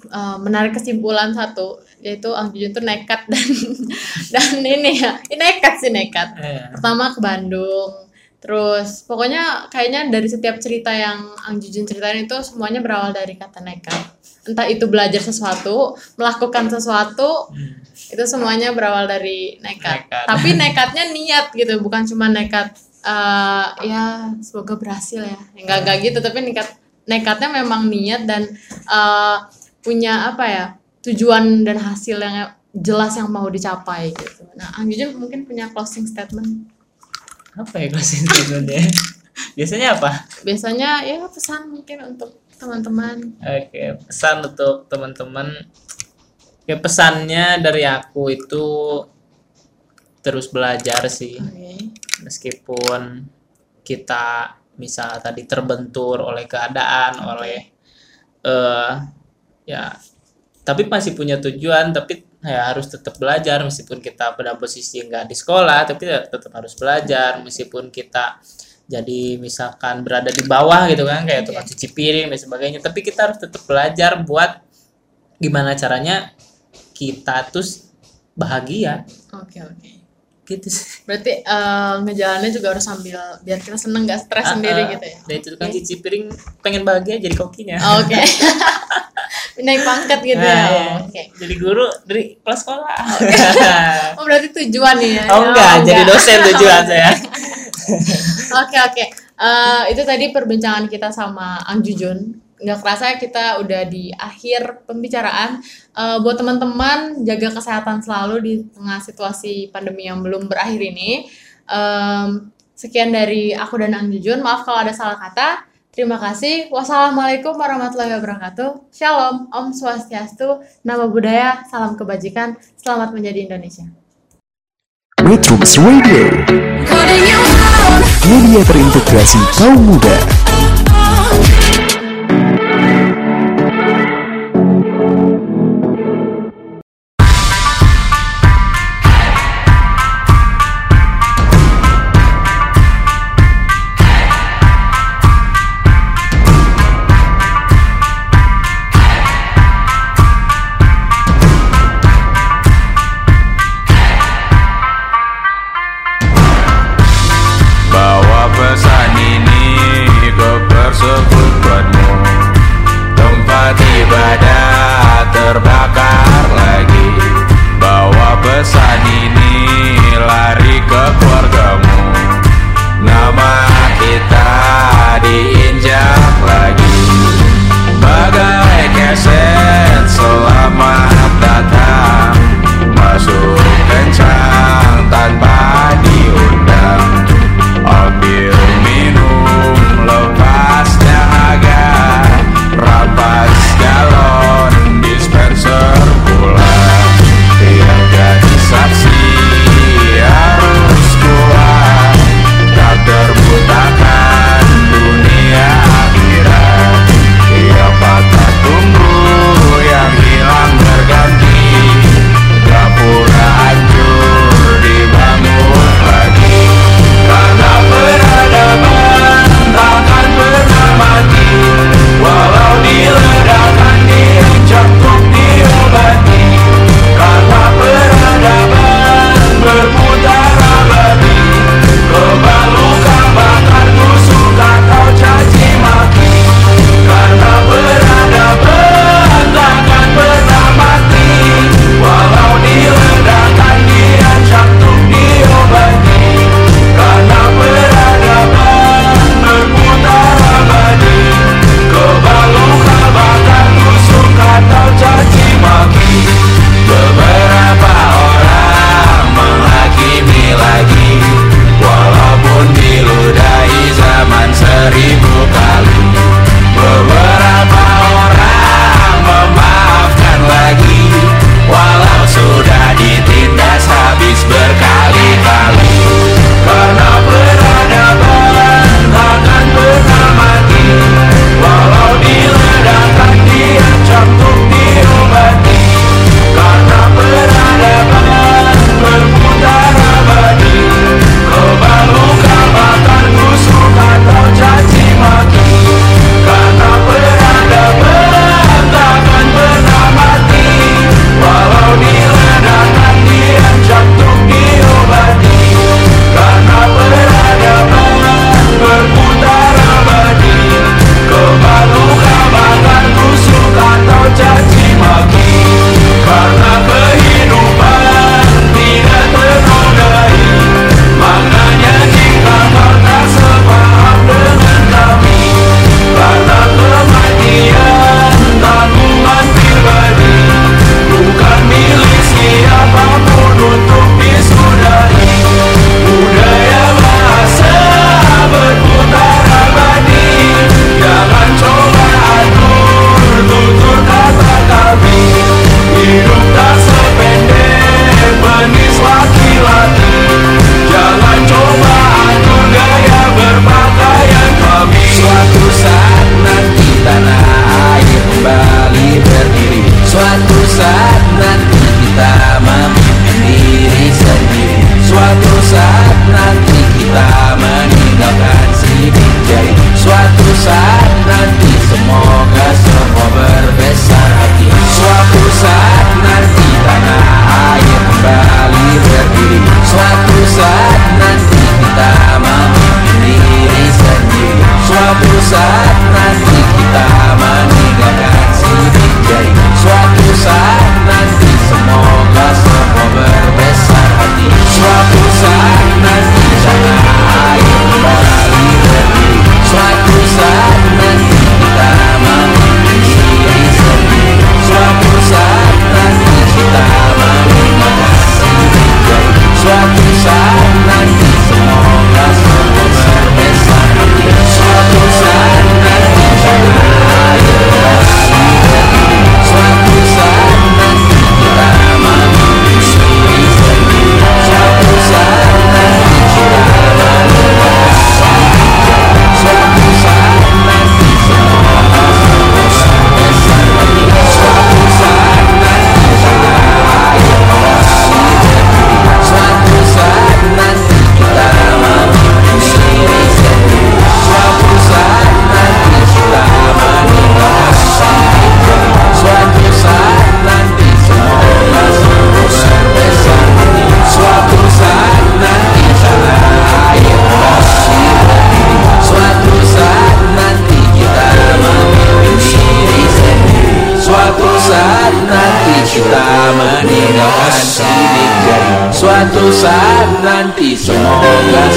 eh, menarik kesimpulan satu yaitu Ang Jujun tuh nekat dan <laughs> dan ini ya, ini nekat sih nekat. Eh, Pertama ke Bandung. Terus pokoknya kayaknya dari setiap cerita yang Ang Jujun ceritain itu semuanya berawal dari kata nekat. Entah itu belajar sesuatu, melakukan sesuatu, itu semuanya berawal dari nekat. Nekat. Tapi nekatnya niat gitu, bukan cuma nekat eh, ya semoga berhasil ya. Enggak enggak gitu, tapi nekat nekatnya memang niat dan eh, punya apa ya? tujuan dan hasil yang jelas yang mau dicapai gitu. Nah, Ang Jujun mungkin punya closing statement. apa ya closing statementnya <laughs> biasanya apa Biasanya ya pesan mungkin untuk teman-teman. Oke, pesan untuk teman-teman. Ya pesannya dari aku itu terus belajar sih. Oke. Meskipun kita misal tadi terbentur oleh keadaan, oleh eh ya tapi masih punya tujuan, tapi ya harus tetap belajar. Meskipun kita pada posisi nggak di sekolah, tapi ya tetap harus belajar. Meskipun kita jadi misalkan berada di bawah gitu kan kayak tukang cuci piring dan sebagainya tapi kita harus tetap belajar buat gimana caranya kita tuh bahagia. Oke, oke. Gitu sih Berarti eh, ngejalannya juga harus sambil biar kita seneng gak stres Ah, sendiri ah. gitu ya. dan itu tukang cuci piring pengen bahagia jadi kokinya Oke. <laughs> Naik pangkat gitu Nah, ya. iya. Oke. jadi guru dari kelas sekolah Oh, <laughs> berarti tujuan nih ya. oh enggak jadi enggak. dosen <laughs> tujuan saya Oke oke. Eh, itu tadi perbincangan kita sama Ang Jujun. Nggak kerasa kita udah di akhir pembicaraan. Eh, buat teman-teman jaga kesehatan selalu di tengah situasi pandemi yang belum berakhir ini. Em, sekian dari aku dan Ang Jujun. Maaf kalau ada salah kata. Terima kasih. Wassalamualaikum warahmatullahi wabarakatuh. Shalom, Om Swastiastu, Nama Budaya, Salam Kebajikan. Selamat menjadi Indonesia. Metrums Radio Media terintegrasi kaum muda Suatu